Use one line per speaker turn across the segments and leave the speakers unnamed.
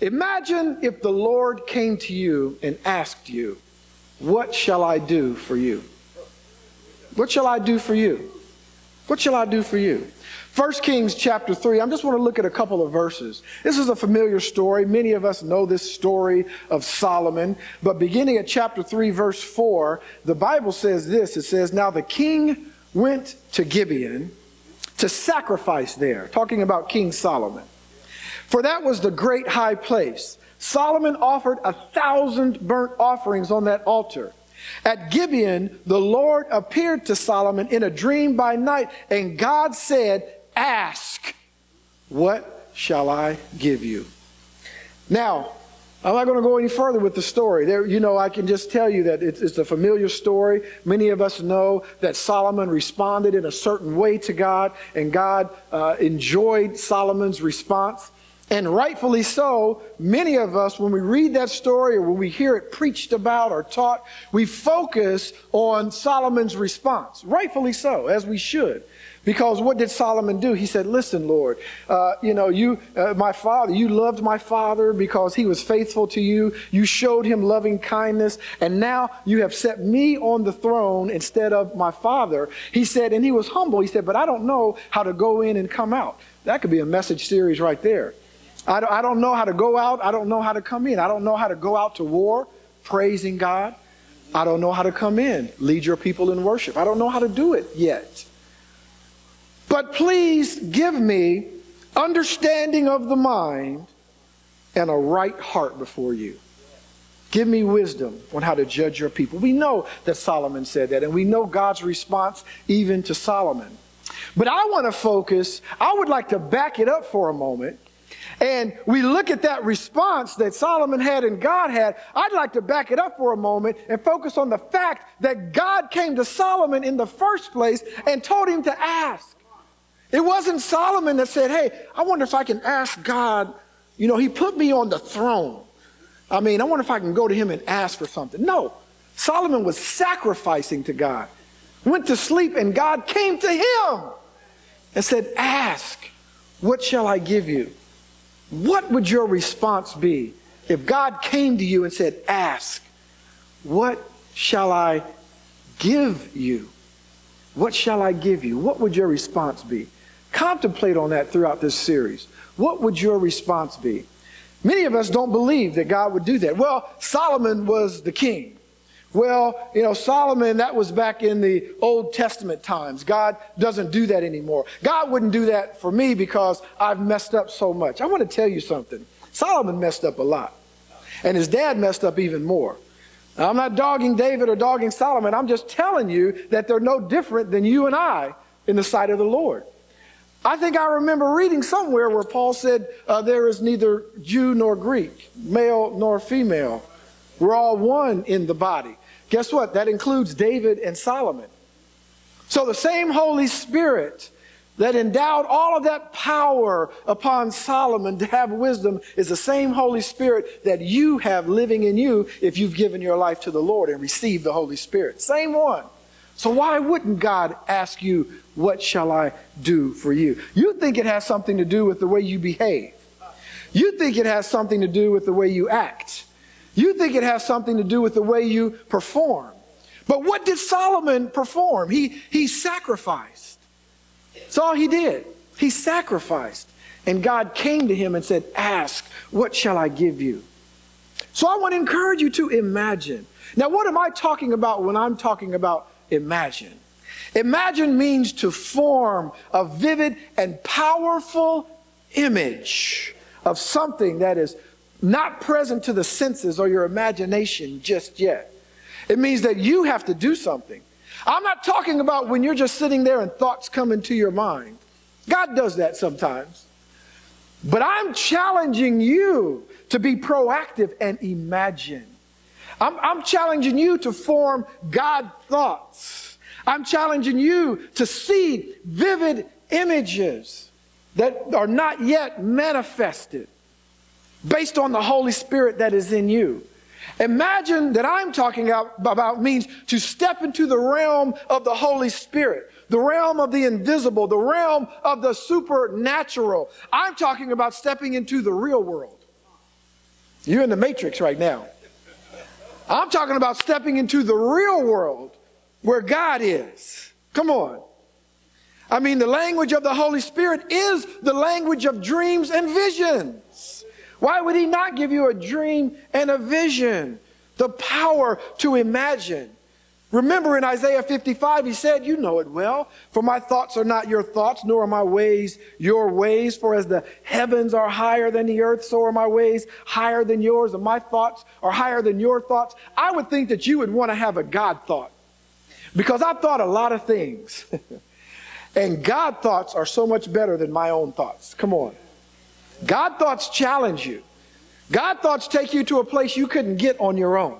Imagine if the Lord came to you and asked you, What shall I do for you? What shall I do for you? What shall I do for you? 1 Kings chapter 3, I just want to look at a couple of verses. This is a familiar story. Many of us know this story of Solomon. But beginning at chapter 3, verse 4, the Bible says this it says, Now the king went to Gibeon to sacrifice there, talking about King Solomon. For that was the great high place. Solomon offered a thousand burnt offerings on that altar. At Gibeon, the Lord appeared to Solomon in a dream by night, and God said, Ask, what shall I give you? Now, I'm not going to go any further with the story. There, you know, I can just tell you that it's, it's, a familiar story. Many of us know that Solomon responded in a certain way to God, and God uh, enjoyed Solomon's response. And rightfully so, many of us, when we read that story or when we hear it preached about or taught, we focus on Solomon's response. Rightfully so, as we should. Because what did Solomon do? He said, Listen, Lord, uh, you know, you, uh, my father, you loved my father because he was faithful to you. You showed him loving kindness, and now you have set me on the throne instead of my father. He said, and he was humble. He said, But I don't know how to go in and come out. That could be a message series right there. I don't, I don't know how to go out. I don't know how to come in. I don't know how to go out to war praising God. I don't know how to come in, lead your people in worship. I don't know how to do it yet. But please give me understanding of the mind and a right heart before you. Give me wisdom on how to judge your people. We know that Solomon said that, and we know God's response even to Solomon. But I want to focus, I would like to back it up for a moment. And we look at that response that Solomon had and God had. I'd like to back it up for a moment and focus on the fact that God came to Solomon in the first place and told him to ask. It wasn't Solomon that said, Hey, I wonder if I can ask God. You know, he put me on the throne. I mean, I wonder if I can go to him and ask for something. No, Solomon was sacrificing to God. Went to sleep, and God came to him and said, Ask, what shall I give you? What would your response be if God came to you and said, Ask, what shall I give you? What shall I give you? What would your response be? Contemplate on that throughout this series. What would your response be? Many of us don't believe that God would do that. Well, Solomon was the king. Well, you know, Solomon, that was back in the Old Testament times. God doesn't do that anymore. God wouldn't do that for me because I've messed up so much. I want to tell you something. Solomon messed up a lot. And his dad messed up even more. I'm not dogging David or dogging Solomon. I'm just telling you that they're no different than you and I in the sight of the Lord. I think I remember reading somewhere where Paul said, uh, There is neither Jew nor Greek, male nor female. We're all one in the body. Guess what? That includes David and Solomon. So the same Holy Spirit that endowed all of that power upon Solomon to have wisdom is the same Holy Spirit that you have living in you if you've given your life to the Lord and received the Holy Spirit. Same one. So why wouldn't God ask you, What shall I do for you? You think it has something to do with the way you behave. You think it has something to do with the way you act. You think it has something to do with the way you perform. But what did Solomon perform? He, he sacrificed. That's all he did. He sacrificed. And God came to him and said, Ask, what shall I give you? So I want to encourage you to imagine. Now, what am I talking about when I'm talking about imagine. Imagine means to form a vivid and powerful image of something that is not present to the senses or your imagination just yet. It means that you have to do something. I'm not talking about when you're just sitting there and thoughts come into your mind. God does that sometimes. But I'm challenging you to be proactive and imagine. I'm, I'm challenging you to form God thoughts. I'm challenging you to see vivid images that are not yet manifested based on the Holy Spirit that is in you. Imagine that I'm talking about means to step into the realm of the Holy Spirit, the realm of the invisible, the realm of the supernatural. I'm talking about stepping into the real world. You're in the matrix right now. I'm talking about stepping into the real world where God is. Come on. I mean, the language of the Holy Spirit is the language of dreams and visions. Why would He not give you a dream and a vision? The power to imagine. Remember in Isaiah 55, he said, You know it well, for my thoughts are not your thoughts, nor are my ways your ways. For as the heavens are higher than the earth, so are my ways higher than yours, and my thoughts are higher than your thoughts. I would think that you would want to have a God thought, because I've thought a lot of things. and God thoughts are so much better than my own thoughts. Come on. God thoughts challenge you. God thoughts take you to a place you couldn't get on your own.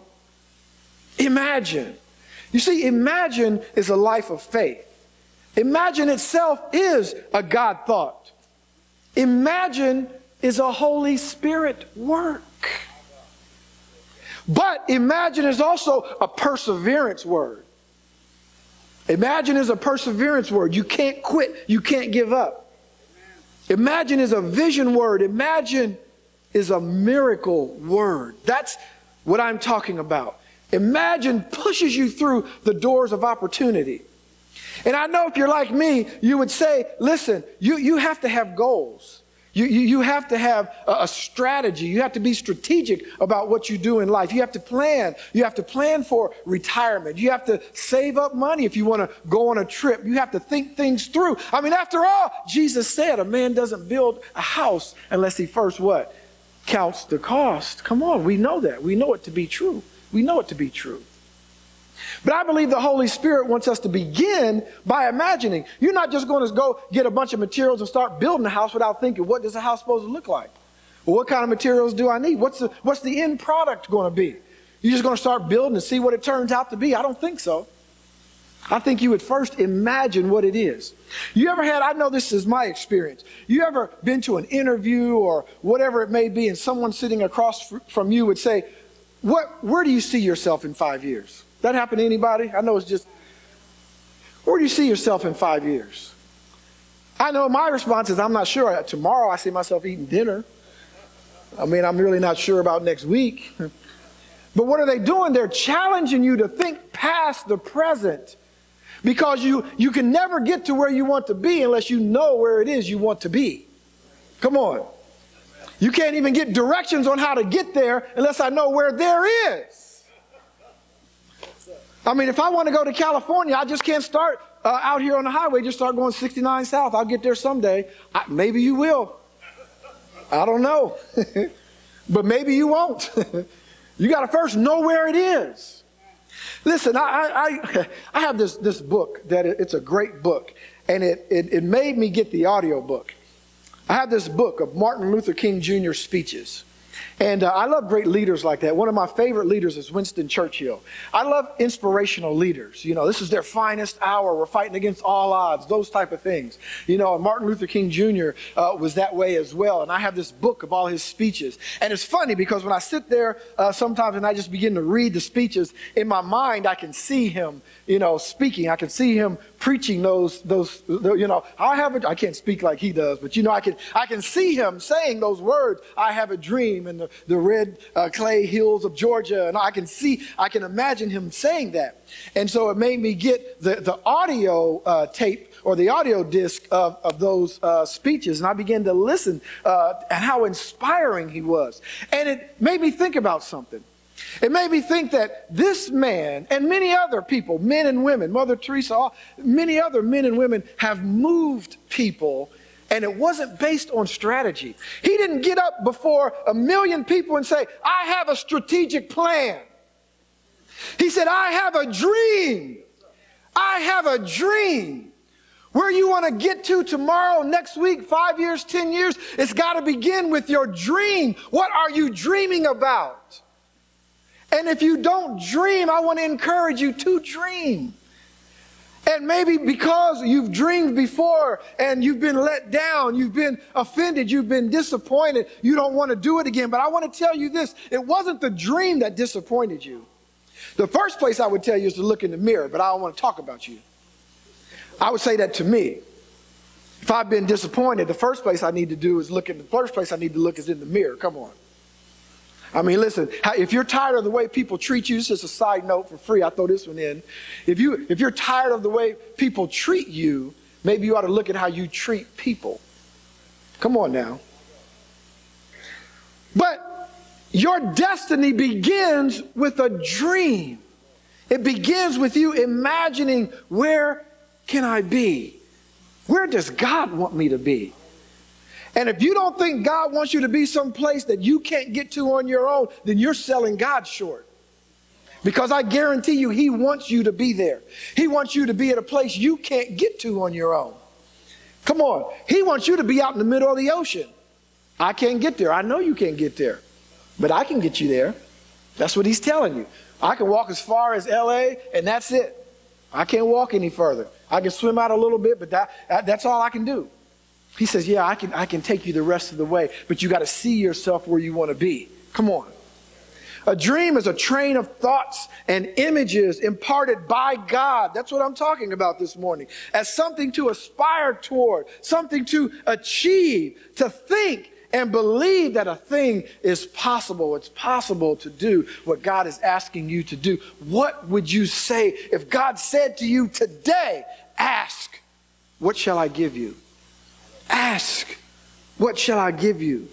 Imagine. You see, imagine is a life of faith. Imagine itself is a God thought. Imagine is a Holy Spirit work. But imagine is also a perseverance word. Imagine is a perseverance word. You can't quit, you can't give up. Imagine is a vision word. Imagine is a miracle word. That's what I'm talking about. Imagine pushes you through the doors of opportunity. And I know if you're like me, you would say, listen, you, you have to have goals. You, you, you have to have a, strategy. You have to be strategic about what you do in life. You have to plan. You have to plan for retirement. You have to save up money if you want to go on a trip. You have to think things through. I mean, after all, Jesus said a man doesn't build a house unless he first what? Counts the cost. Come on, we know that. We know it to be true. We know it to be true. But I believe the Holy Spirit wants us to begin by imagining. You're not just going to go get a bunch of materials and start building a house without thinking, what does a house supposed to look like? Well, what kind of materials do I need? What's the, what's the end product going to be? You're just going to start building and see what it turns out to be? I don't think so. I think you would first imagine what it is. You ever had, I know this is my experience, you ever been to an interview or whatever it may be, and someone sitting across from you would say, what, where do you see yourself in five years? That happen to anybody? I know it's just, where do you see yourself in five years? I know my response is, I'm not sure. Tomorrow I see myself eating dinner. I mean, I'm really not sure about next week. But what are they doing? They're challenging you to think past the present because you, you can never get to where you want to be unless you know where it is you want to be. Come on. You can't even get directions on how to get there unless I know where there is. I mean, if I want to go to California, I just can't start uh, out here on the highway, just start going 69 south. I'll get there someday. I, maybe you will. I don't know. but maybe you won't. you got to first know where it is. Listen, I, I, I have this, this book that it, it's a great book, and it, it, it made me get the audio book. I have this book of Martin Luther King Jr. speeches. And uh, I love great leaders like that. One of my favorite leaders is Winston Churchill. I love inspirational leaders. You know, this is their finest hour. We're fighting against all odds, those type of things. You know, Martin Luther King Jr. Uh, was that way as well. And I have this book of all his speeches. And it's funny because when I sit there uh, sometimes and I just begin to read the speeches, in my mind, I can see him, you know, speaking. I can see him preaching those, those, you know, I have a, I can't speak like he does, but you know, I can, I can see him saying those words, I have a dream and the, the red uh, clay hills of Georgia. And I can see, I can imagine him saying that. And so it made me get the, the audio uh, tape or the audio disc of, of those uh, speeches. And I began to listen uh, and how inspiring he was. And it made me think about something. It made me think that this man and many other people, men and women, Mother Teresa, many other men and women have moved people and it wasn't based on strategy. He didn't get up before a million people and say, I have a strategic plan. He said, I have a dream. I have a dream. Where you want to get to tomorrow, next week, five years, ten years, it's got to begin with your dream. What are you dreaming about? And if you don't dream, I want to encourage you to dream. And maybe because you've dreamed before and you've been let down, you've been offended, you've been disappointed, you don't want to do it again. But I want to tell you this it wasn't the dream that disappointed you. The first place I would tell you is to look in the mirror, but I don't want to talk about you. I would say that to me. If I've been disappointed, the first place I need to do is look in the first place I need to look is in the mirror. Come on. I mean, listen, if you're tired of the way people treat you, this is a side note for free. I throw this one in. If, you, if you're tired of the way people treat you, maybe you ought to look at how you treat people. Come on now. But your destiny begins with a dream. It begins with you imagining where can I be? Where does God want me to be? And if you don't think God wants you to be someplace that you can't get to on your own, then you're selling God short. Because I guarantee you, He wants you to be there. He wants you to be at a place you can't get to on your own. Come on. He wants you to be out in the middle of the ocean. I can't get there. I know you can't get there, but I can get you there. That's what He's telling you. I can walk as far as LA, and that's it. I can't walk any further. I can swim out a little bit, but that, that that's all I can do. He says, Yeah, I can, I can take you the rest of the way, but you got to see yourself where you want to be. Come on. A dream is a train of thoughts and images imparted by God. That's what I'm talking about this morning. As something to aspire toward, something to achieve, to think and believe that a thing is possible. It's possible to do what God is asking you to do. What would you say if God said to you today, ask, what shall I give you? Ask, what shall I give you?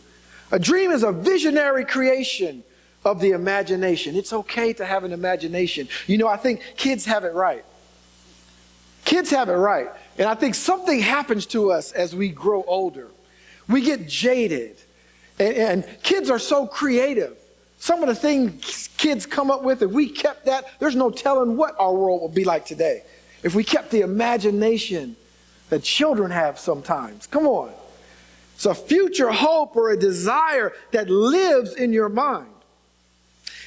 A dream is a visionary creation of the imagination. It's okay to have an imagination. You know, I think kids have it right. Kids have it right. And I think something happens to us as we grow older. We get jaded. And, and, kids are so creative. Some of the things kids come up with, if we kept that, there's no telling what our world would be like today. If we kept the imagination that children have sometimes. Come on. It's a future hope or a desire that lives in your mind.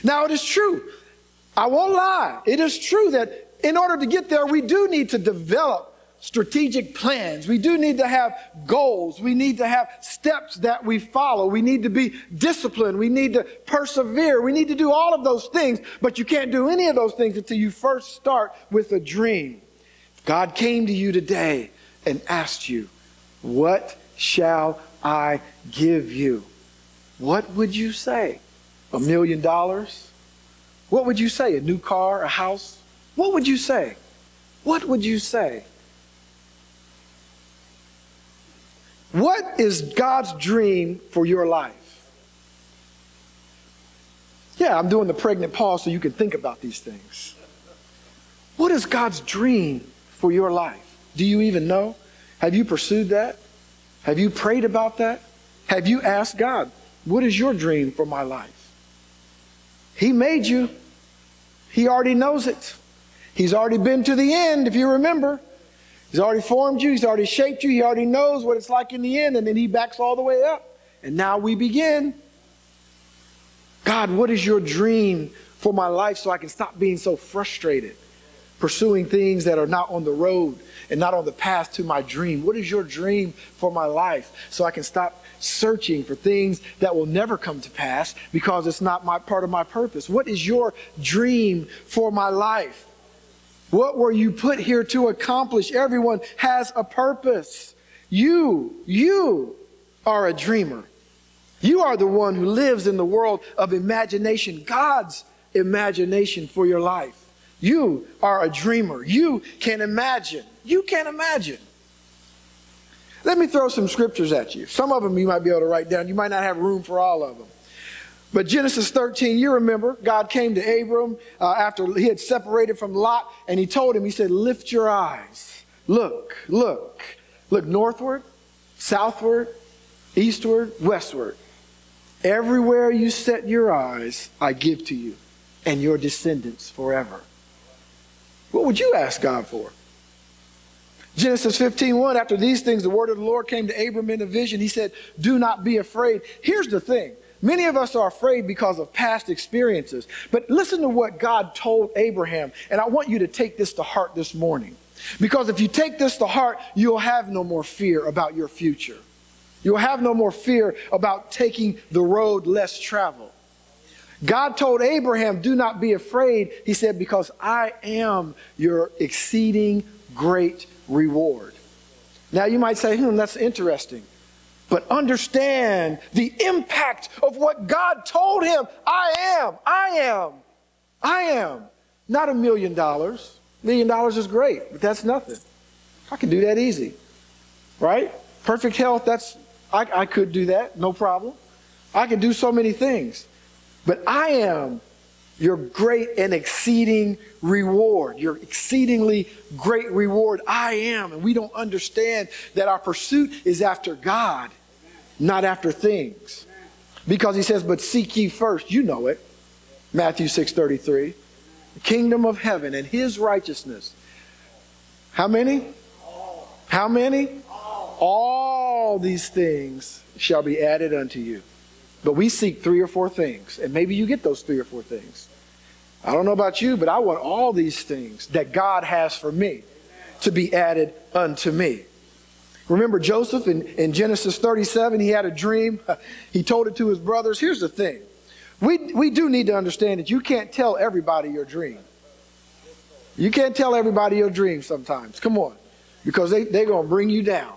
Now, it is true. I won't lie. It is true that in order to get there, we do need to develop strategic plans. We do need to have goals. We need to have steps that we follow. We need to be disciplined. We need to persevere. We need to do all of those things, but you can't do any of those things until you first start with a dream. God came to you today and asked you, What shall I give you? What would you say? A million dollars? What would you say? A new car? A house? What would you say? What would you say? What is God's dream for your life? Yeah, I'm doing the pregnant pause so you can think about these things. What is God's dream for your life? Do you even know? Have you pursued that? Have you prayed about that? Have you asked God, what is your dream for my life? He made you. He already knows it. He's already been to the end, if you remember. He's already formed you, He's already shaped you, He already knows what it's like in the end, and then He backs all the way up. And now we begin. God, what is your dream for my life so I can stop being so frustrated, pursuing things that are not on the road and not on the path to my dream? What is your dream for my life so I can stop searching for things that will never come to pass because it's not my part of my purpose? What is your dream for my life? What were you put here to accomplish? Everyone has a purpose. You, you are a dreamer. You are the one who lives in the world of imagination, God's imagination for your life. You are a dreamer. You can imagine. You can imagine. Let me throw some scriptures at you. Some of them you might be able to write down. You might not have room for all of them. But Genesis 13, you remember, God came to Abram uh, after he had separated from Lot, and he told him, He said, Lift your eyes. Look, look. Look northward, southward, eastward, westward. Everywhere you set your eyes, I give to you and your descendants forever. What would you ask God for? Genesis 15, 1, after these things, the word of the Lord came to Abram in a vision. He said, Do not be afraid. Here's the thing Many of us are afraid because of past experiences. But listen to what God told Abraham. And I want you to take this to heart this morning. Because if you take this to heart, you'll have no more fear about your future. You'll have no more fear about taking the road less traveled. God told Abraham, Do not be afraid. He said, Because I am your exceeding great reward. Now you might say, Hmm, that's interesting. but understand the impact of what God told him. I am, I am, I am. Not a million dollars. Million dollars is great, but that's nothing. I can do that easy. Right? Perfect health, that's, I, I could do that, no problem. I can do so many things. But I am your great and exceeding reward, your exceedingly great reward. I am. And we don't understand that our pursuit is after God, not after things. Because he says, but seek ye first, you know it. Matthew 6:33. The kingdom of heaven and his righteousness. How many? How many? All these things shall be added unto you. But we seek three or four things, and maybe you get those three or four things. I don't know about you, but I want all these things that God has for me to be added unto me. Remember Joseph in, in Genesis 37, he had a dream. He told it to his brothers. Here's the thing we, we do need to understand that you can't tell everybody your dream. You can't tell everybody your dream sometimes. Come on. Because they, they're going to bring you down.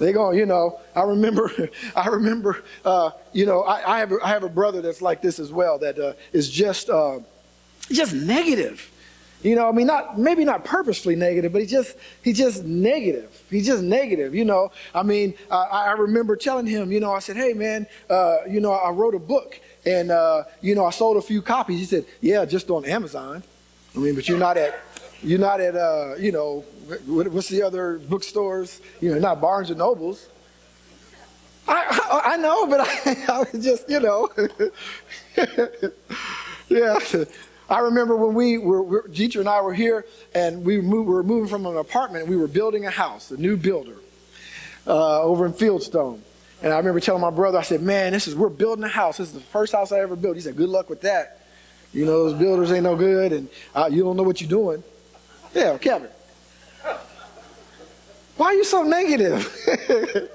They're going, you know, I remember, I remember, uh, you know, I, I, have a, I have a brother that's like this as well that uh, is just, uh, just negative. You know, I mean, not maybe not purposefully negative, but he just he's just negative. He's just negative. You know, I mean, I remember telling him, you know, I said, hey man, uh, you know, I wrote a book and uh, you know, I sold a few copies. He said, yeah, just on Amazon. I mean, but you're not at you're not at uh, you know, what's the other bookstores? You know, not Barnes and Nobles. I, I, I know, but I, I was just, you know, yeah. I remember when we were, Jeter and I were here, and we, moved, we were moving from an apartment, and we were building a house, a new builder, uh, over in Fieldstone. And I remember telling my brother, I said, "Man, this is we're building a house. This is the first house I ever built." He said, "Good luck with that. You know, those builders ain't no good, and uh, you don't know what you're doing." Yeah, Kevin. Why are you so negative?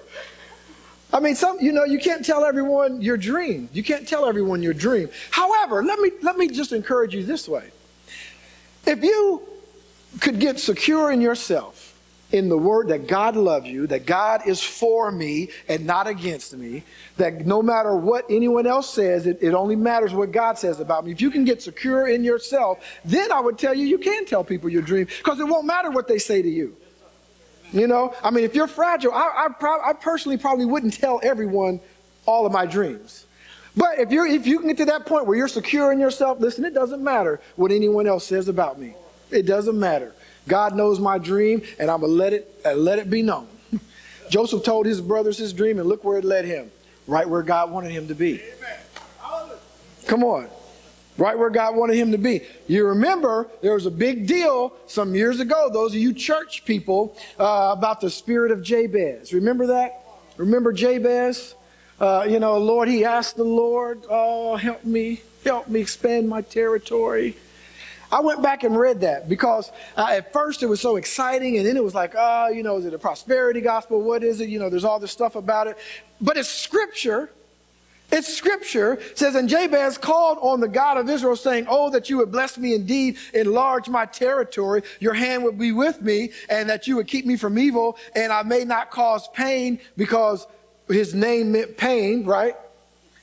I mean, some, you know, you can't tell everyone your dream. You can't tell everyone your dream. However, let me, let me just encourage you this way. If you could get secure in yourself, in the word that God loves you, that God is for me and not against me, that no matter what anyone else says, it, it only matters what God says about me. If you can get secure in yourself, then I would tell you, you can tell people your dream because it won't matter what they say to you. You know, I mean, if you're fragile, I, I, I personally probably wouldn't tell everyone all of my dreams. But if you're if you can get to that point where you're secure in yourself, listen, it doesn't matter what anyone else says about me. It doesn't matter. God knows my dream, and I'm gonna let it uh, let it be known. Joseph told his brothers his dream, and look where it led him, right where God wanted him to be. Come on right where God wanted him to be. You remember there was a big deal some years ago, those of you church people, uh, about the spirit of Jabez. Remember that? Remember Jabez? Uh, you know, Lord, he asked the Lord, oh, help me, help me expand my territory. I went back and read that because uh, at first it was so exciting, and then it was like, oh, you know, is it a prosperity gospel? What is it? You know, there's all this stuff about it. But it's scripture it's scripture says, and Jabez called on the God of Israel saying, Oh, that you would bless me indeed, enlarge my territory. Your hand would be with me and that you would keep me from evil and I may not cause pain because his name meant pain, right?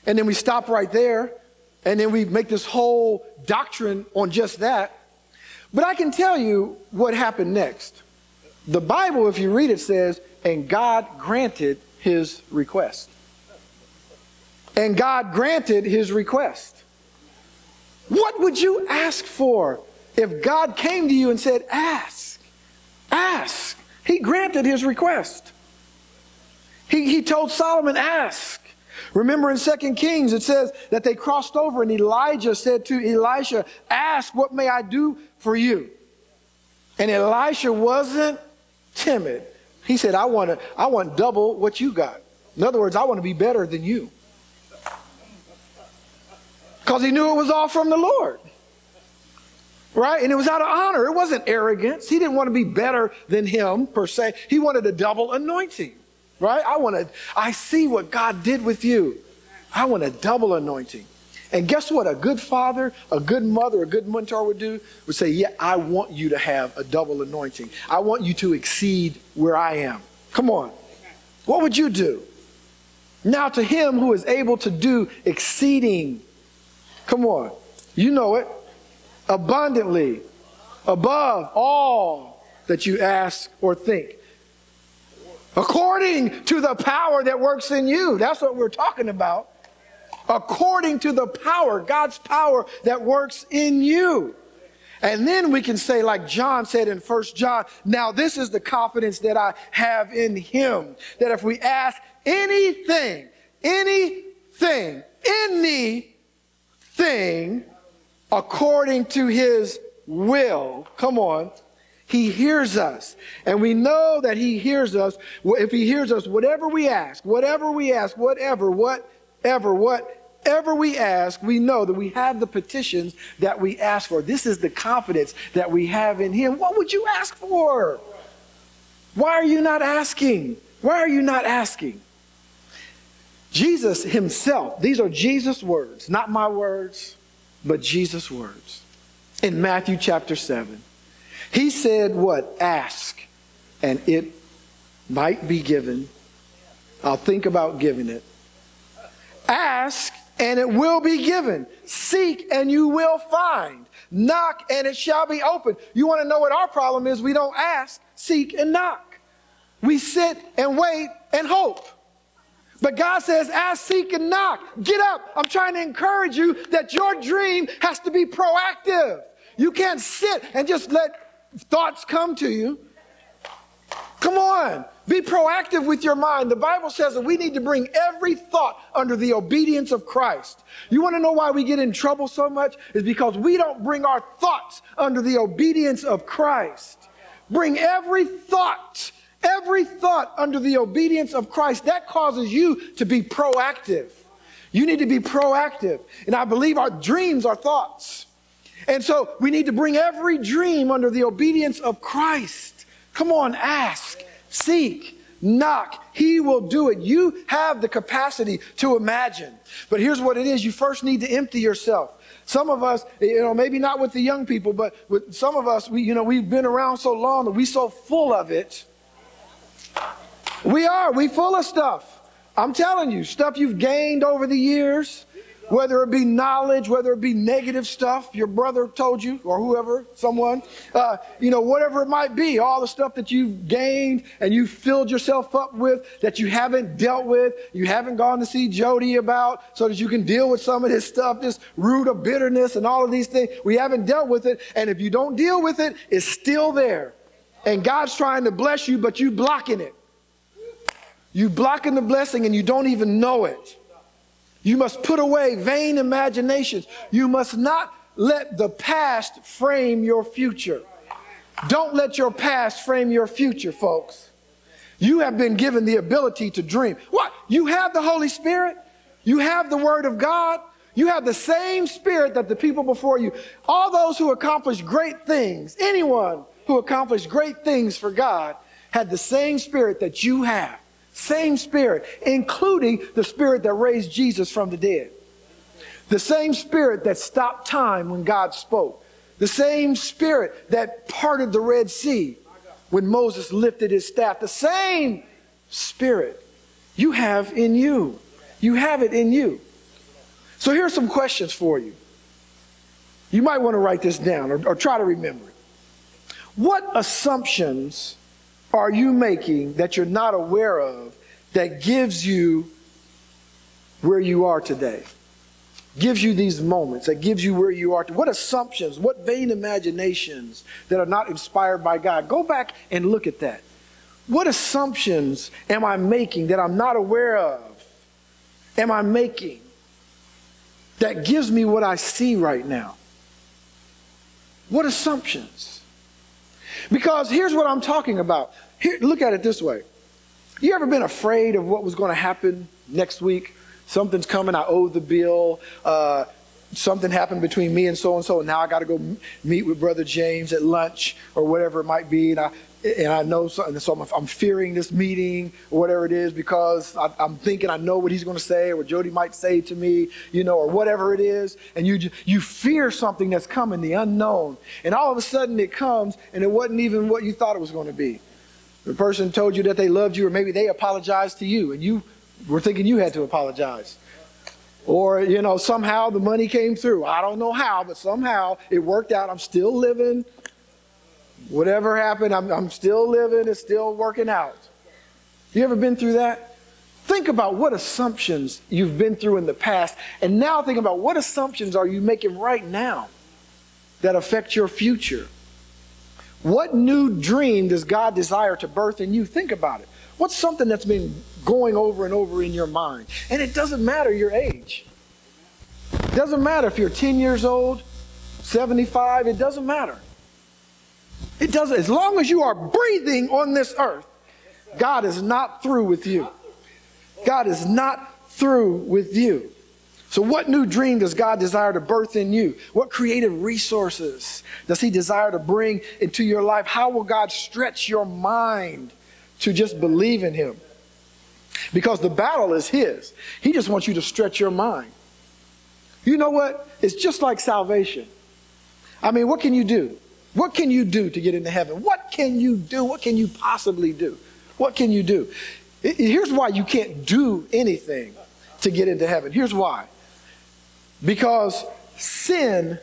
And then we stop right there and then we make this whole doctrine on just that. But I can tell you what happened next. The Bible, if you read it, says, and God granted his request. And God granted his request. What would you ask for if God came to you and said, Ask, ask? He granted his request. He, he told Solomon, Ask. Remember in 2 Kings, it says that they crossed over and Elijah said to Elisha, Ask, what may I do for you? And Elisha wasn't timid. He said, I want to, I want double what you got. In other words, I want to be better than you because he knew it was all from the Lord. Right? And it was out of honor. It wasn't arrogance. He didn't want to be better than him per se. He wanted a double anointing. Right? I want to, I see what God did with you. I want a double anointing. And guess what? A good father, a good mother, a good mentor would do would say, Yeah, I want you to have a double anointing. I want you to exceed where I am. Come on. What would you do? Now to him who is able to do exceeding, come on, you know it, abundantly, above all that you ask or think. According to the power that works in you. That's what we're talking about. According to the power, God's power that works in you. And then we can say, like John said in First John, now this is the confidence that I have in him. That if we ask anything, anything, anything according to his will, come on, he hears us. And we know that he hears us. If he hears us, whatever we ask, whatever we ask, whatever, whatever, whatever we ask, we know that we have the petitions that we ask for. This is the confidence that we have in Him. What would you ask for? Why are you not asking? Why are you not asking? Jesus Himself, these are Jesus' words, not my words, but Jesus' words. In Matthew chapter 7, He said, What? Ask, and it might be given. I'll think about giving it. Ask, and it will be given. Seek and you will find. Knock and it shall be opened. You want to know what our problem is? We don't ask, seek, and knock. We sit and wait and hope. But God says, ask, seek, and knock. Get up. I'm trying to encourage you that your dream has to be proactive. You can't sit and just let thoughts come to you. Come on. Be proactive with your mind. The Bible says that we need to bring every thought under the obedience of Christ. You want to know why we get in trouble so much? Is because we don't bring our thoughts under the obedience of Christ. Bring every thought, every thought under the obedience of Christ. That causes you to be proactive. You need to be proactive. And I believe our dreams are thoughts. And so we need to bring every dream under the obedience of Christ. Come on, ask seek, knock. He will do it. You have the capacity to imagine. But here's what it is. You first need to empty yourself. Some of us, you know, maybe not with the young people, but with some of us, we, you know, we've been around so long that we're so full of it. We are. We full of stuff. I'm telling you, stuff you've gained over the years whether it be knowledge, whether it be negative stuff your brother told you or whoever, someone, uh, you know, whatever it might be, all the stuff that you've gained and you filled yourself up with that you haven't dealt with, you haven't gone to see Jody about so that you can deal with some of this stuff, this root of bitterness and all of these things. We haven't dealt with it. And if you don't deal with it, it's still there. And God's trying to bless you, but you're blocking it. You're blocking the blessing and you don't even know it. You must put away vain imaginations. You must not let the past frame your future. Don't let your past frame your future, folks. You have been given the ability to dream. What? You have the Holy Spirit. You have the Word of God. You have the same Spirit that the people before you, all those who accomplished great things, anyone who accomplished great things for God, had the same Spirit that you have. Same spirit, including the spirit that raised Jesus from the dead. The same spirit that stopped time when God spoke. The same spirit that parted the Red Sea when Moses lifted his staff. The same spirit you have in you. You have it in you. So here's some questions for you. You might want to write this down or, or try to remember it. What assumptions are you making that you're not aware of that gives you where you are today? Gives you these moments, that gives you where you are. What assumptions, what vain imaginations that are not inspired by God? Go back and look at that. What assumptions am I making that I'm not aware of? Am I making that gives me what I see right now? What assumptions? Because here's what I'm talking about. Here, look at it this way. You ever been afraid of what was going to happen next week? Something's coming, I owe the bill. Uh, something happened between me and so and so, and now I got to go meet with Brother James at lunch or whatever it might be. And I, and I know something, so I'm, I'm, fearing this meeting or whatever it is because I, am thinking I know what he's going to say or what Jody might say to me, you know, or whatever it is. And you, you fear something that's coming, the unknown. And all of a sudden it comes and it wasn't even what you thought it was going to be. The person told you that they loved you or maybe they apologized to you and you were thinking you had to apologize. Or, you know, somehow the money came through. I don't know how, but somehow it worked out. I'm still living. Whatever happened, I'm, I'm still living. It's still working out. You ever been through that? Think about what assumptions you've been through in the past, and now think about what assumptions are you making right now that affect your future. What new dream does God desire to birth in you? Think about it. What's something that's been going over and over in your mind? And it doesn't matter your age. It doesn't matter if you're 10 years old, 75, it doesn't matter. It doesn't, as long as you are breathing on this earth, God is not through with you. God is not through with you. So, what new dream does God desire to birth in you? What creative resources does He desire to bring into your life? How will God stretch your mind to just believe in Him? Because the battle is His. He just wants you to stretch your mind. You know what? It's just like salvation. I mean, what can you do? What can you do to get into heaven? What can you do? What can you possibly do? What can you do? Here's why you can't do anything to get into heaven. Here's why because sin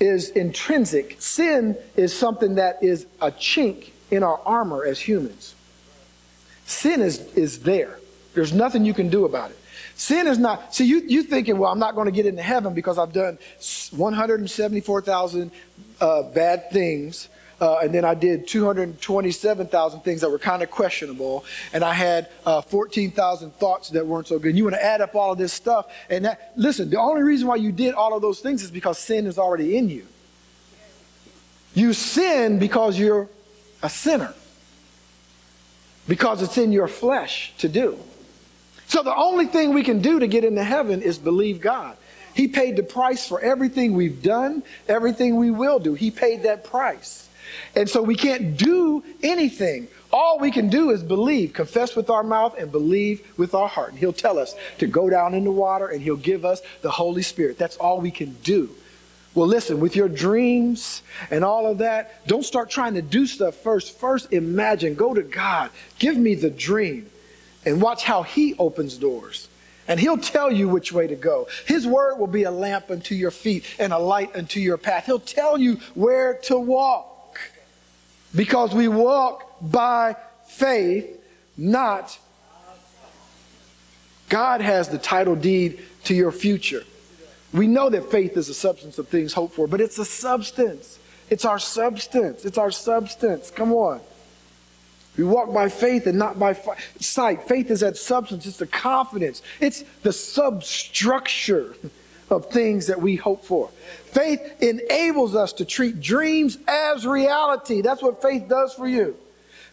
is intrinsic. Sin is something that is a chink in our armor as humans. Sin is, is there. There's nothing you can do about it. Sin is not, see, you, you thinking, well, I'm not going to get into heaven because I've done 174,000 uh, bad things uh, and then I did 227,000 things that were kind of questionable, and I had uh, 14,000 thoughts that weren't so good. And you want to add up all of this stuff, and that, listen, the only reason why you did all of those things is because sin is already in you. You sin because you're a sinner, because it's in your flesh to do. So the only thing we can do to get into heaven is believe God. He paid the price for everything we've done, everything we will do. He paid that price. And so we can't do anything. All we can do is believe, confess with our mouth, and believe with our heart. And He'll tell us to go down in the water and He'll give us the Holy Spirit. That's all we can do. Well, listen, with your dreams and all of that, don't start trying to do stuff first. First, imagine, go to God, give me the dream, and watch how He opens doors. And He'll tell you which way to go. His word will be a lamp unto your feet and a light unto your path. He'll tell you where to walk. Because we walk by faith, not. God has the title deed to your future. We know that faith is a substance of things hoped for, but it's a substance. It's our substance. It's our substance. Come on. We walk by faith and not by sight. Faith is that substance, it's the confidence, it's the substructure of things that we hope for. Faith enables us to treat dreams as reality. That's what faith does for you.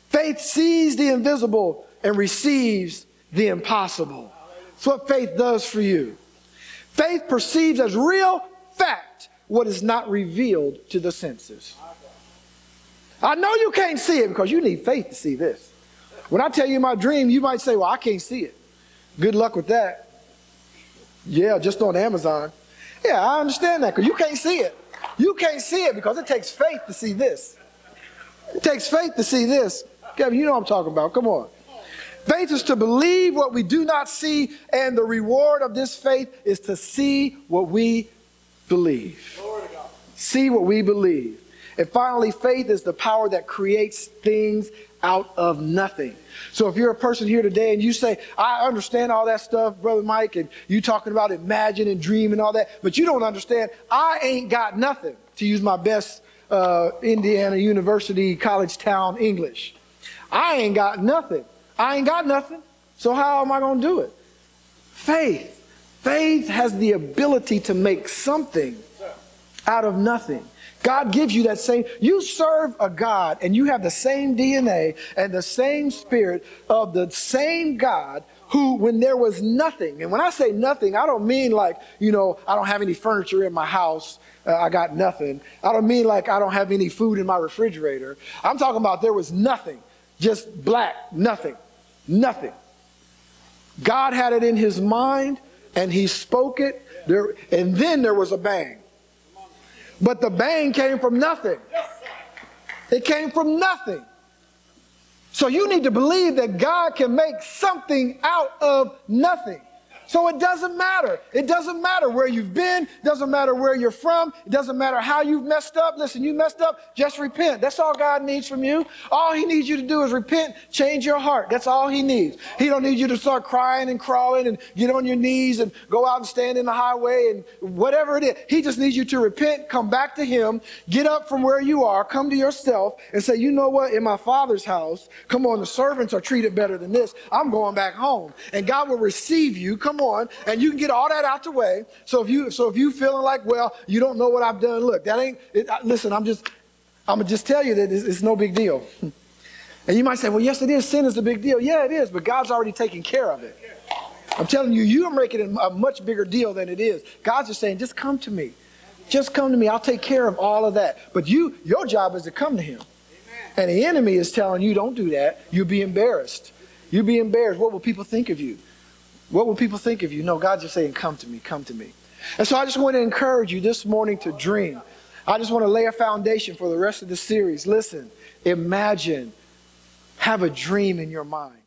Faith sees the invisible and receives the impossible. That's what faith does for you. Faith perceives as real fact what is not revealed to the senses. I know you can't see it because you need faith to see this. When I tell you my dream, you might say, Well, I can't see it. Good luck with that. Yeah, just on Amazon. Yeah, I understand that because you can't see it. You can't see it because it takes faith to see this. It takes faith to see this. Kevin, you know what I'm talking about. Come on. Faith is to believe what we do not see, and the reward of this faith is to see what we believe. See what we believe. And finally, faith is the power that creates things out of nothing. So if you're a person here today and you say, I understand all that stuff, Brother Mike, and you talking about imagine and dream and all that, but you don't understand, I ain't got nothing, to use my best uh, Indiana University college town English. I ain't got nothing. I ain't got nothing. So how am I going to do it? Faith. Faith has the ability to make something out of nothing. God gives you that same, you serve a God and you have the same DNA and the same spirit of the same God who, when there was nothing, and when I say nothing, I don't mean like, you know, I don't have any furniture in my house, uh, I got nothing. I don't mean like I don't have any food in my refrigerator. I'm talking about there was nothing, just black, nothing, nothing. God had it in his mind and he spoke it, there, and then there was a bang. But the bang came from nothing. It came from nothing. So you need to believe that God can make something out of nothing. So it doesn't matter. It doesn't matter where you've been. It doesn't matter where you're from. It doesn't matter how you've messed up. Listen, you messed up, just repent. That's all God needs from you. All he needs you to do is repent, change your heart. That's all he needs. He don't need you to start crying and crawling and get on your knees and go out and stand in the highway and whatever it is. He just needs you to repent, come back to him, get up from where you are, come to yourself and say, you know what? In my father's house, come on, the servants are treated better than this. I'm going back home. And God will receive you. Come Come on, and you can get all that out the way. So if you so if you feeling like, well, you don't know what I've done, look, that ain't. It, listen, I'm just I'm gonna just tell you that it's, it's no big deal. And you might say, well, yes, it is. Sin is a big deal. Yeah, it is, but God's already taken care of it. I'm telling you, you're making it a much bigger deal than it is. God's just saying, just come to me. Just come to me. I'll take care of all of that. But you, your job is to come to Him. And the enemy is telling you, don't do that. You'll be embarrassed. You'll be embarrassed. What will people think of you? What will people think of you? No, God's just saying, Come to me, come to me. And so I just want to encourage you this morning to dream. I just want to lay a foundation for the rest of the series. Listen, imagine, have a dream in your mind.